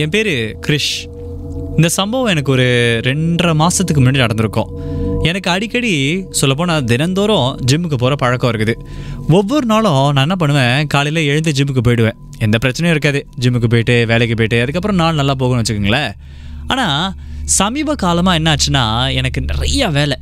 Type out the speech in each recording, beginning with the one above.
என் பேர் கிரிஷ். இந்த சம்பவம் எனக்கு ஒரு ரெண்டரை மாதத்துக்கு முன்னாடி நடந்திருக்கும். எனக்கு அடிக்கடி சொல்லப்போனால் தினந்தோறும் ஜிம்முக்கு போகிற பழக்கம் இருக்குது. ஒவ்வொரு நாளும் நான் என்ன பண்ணுவேன் காலையில் எழுந்து ஜிம்முக்கு போயிடுவேன். எந்த பிரச்சனையும் இருக்காது. ஜிம்முக்கு போயிட்டு வேலைக்கு போயிட்டு அதுக்கப்புறம் நாள் நல்லா போகணும்னு வச்சுக்கோங்களேன். ஆனால் சமீப காலமாக என்ன ஆச்சுன்னா எனக்கு நிறைய வேலை.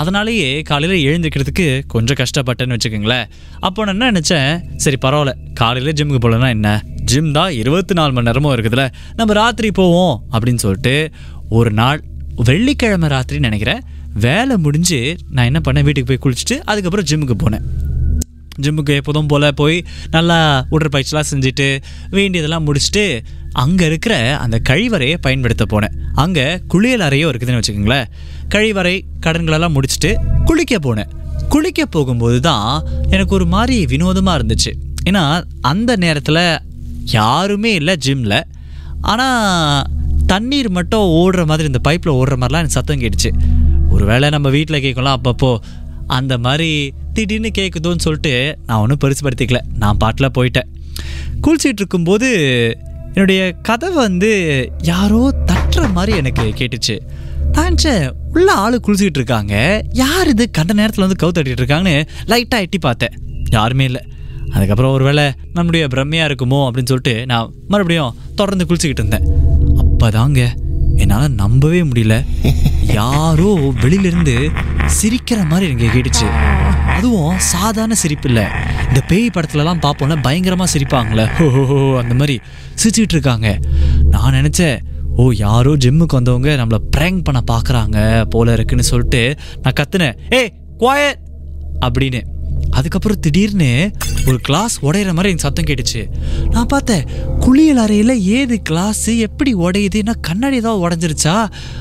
அதனாலேயே காலையில் எழுந்திருக்கிறதுக்கு கொஞ்சம் கஷ்டப்பட்டேன்னு வச்சுக்கோங்களேன். அப்போ நான் என்ன நினச்சேன் சரி பரவாயில்ல காலையில் ஜிம்முக்கு போகலன்னா என்ன? ஜிம் தான் இருபத்தி நாலு மணி நேரமும் இருக்குதுல்ல நம்ம ராத்திரி போவோம் அப்படின்னு சொல்லிட்டு ஒரு நாள் வெள்ளிக்கிழமை ராத்திரி நினைக்கிறேன் வேலை முடிஞ்சு நான் என்ன பண்ணேன் வீட்டுக்கு போய் குளிச்சுட்டு அதுக்கப்புறம் ஜிம்முக்கு போனேன். ஜிம்முக்கு எப்போதும் போல் போய் நல்லா உடற்பயிற்சிலாம் செஞ்சுட்டு வேண்டியதெல்லாம் முடிச்சுட்டு அங்கே இருக்கிற அந்த கழிவறையை பயன்படுத்த போனேன். அங்கே குளியல் அறையும் இருக்குதுன்னு வச்சுக்கோங்களேன். கழிவறை கடன்களெல்லாம் முடிச்சுட்டு குளிக்க போனேன். குளிக்க போகும்போது தான் எனக்கு ஒரு மாதிரி வினோதமாக இருந்துச்சு. ஏன்னா அந்த நேரத்தில் யாருமே இல்லை ஜிம்மில் ஆனால் தண்ணீர் மட்டும் ஓடுற மாதிரி இந்த பைப்பில் ஓடுற மாதிரிலாம் எனக்கு சத்தம் கேட்டுச்சு. ஒருவேளை நம்ம வீட்டில் கேட்கலாம் அப்பப்போ. அந்த மாதிரி திடீர்னு கேட்குதோன்னு சொல்லிட்டு நான் ஒன்றும் பெருசுப்படுத்திக்கல நான் பாட்டில் போயிட்டேன். குளிச்சிட்டு இருக்கும்போது என்னுடைய கதை வந்து யாரோ தட்டுற மாதிரி எனக்கு கேட்டுச்சு. நான் உள்ள ஆளு குளிச்சுக்கிட்டு இருக்காங்க. யார் இது? கண்ட நேரத்தில் வந்து கவு இருக்காங்கன்னு லைட்டாக எட்டி பார்த்தேன். யாருமே இல்லை. அதுக்கப்புறம் ஒருவேளை நம்முடைய பிரம்மையாக இருக்குமோ அப்படின்னு சொல்லிட்டு நான் மறுபடியும் தொடர்ந்து குளிச்சுக்கிட்டு இருந்தேன். அப்போதாங்க என்னால் நம்பவே முடியல. யாரோ வெளியிலேருந்து சிரிக்கிற மாதிரி எனக்கு கேட்டுச்சு. அதுவும் சாதாரண சிரிப்பு இல்லை. இந்த பேய் படத்துலலாம் பார்ப்போம்ல பயங்கரமாக சிரிப்பாங்களே. ஹோ அந்த மாதிரி சிரிச்சுக்கிட்டு இருக்காங்க. நான் நினச்சேன் ஓ யாரோ ஜிம்முக்கு வந்தவங்க நம்மளை ப்ரேங்க் பண்ண பார்க்குறாங்க போல இருக்குன்னு சொல்லிட்டு நான் கத்துனேன். ஏய் குவாயர் அப்படின்னு. அதுக்கப்புறம் திடீர்னு ஒரு கிளாஸ் உடையிற மாதிரி எனக்கு சத்தம் கேட்டுச்சு. நான் பார்த்தேன் குளியல் அறையில் ஏது கிளாஸு எப்படி உடையுது என்ன கண்ணாடி ஏதாவது உடஞ்சிருச்சா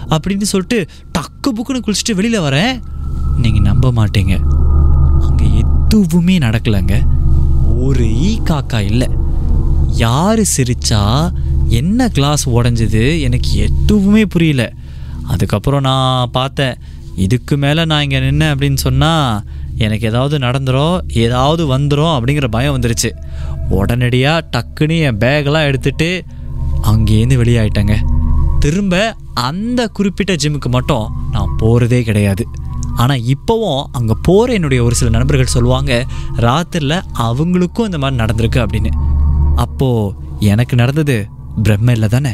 அப்படின்னு சொல்லிட்டு டக்கு புக்குன்னு குளிச்சுட்டு வெளியில் வரேன். நீங்கள் நம்ப மாட்டீங்க. அங்கே எதுவுமே நடக்கலைங்க. ஒரு ஈ காக்கா இல்லை. யார் சிரிச்சா என்ன கிளாஸ் உடஞ்சது எனக்கு எதுவுமே புரியல. அதுக்கப்புறம் நான் பார்த்தேன் இதுக்கு மேலே நான் இங்கே நின்னேன் அப்படின்னு சொன்னால் எனக்கு ஏதாவது நடந்துடும் ஏதாவது வந்துடும் அப்படிங்கிற பயம் வந்துருச்சு. உடனடியாக டக்குன்னு என் பேக்கெல்லாம் எடுத்துட்டு அங்கேருந்து வெளியாயிட்டேங்க. திரும்ப அந்த குறிப்பிட்ட ஜிம்முக்கு மட்டும் நான் போகிறதே கிடையாது. ஆனால் இப்போவும் அங்கே போகிற என்னுடைய ஒரு சில நண்பர்கள் சொல்லுவாங்க ராத்திரியில் அவங்களுக்கும் இந்த மாதிரி நடந்திருக்கு அப்படின்னு. அப்போது எனக்கு நடந்தது பிரம்ம தானே?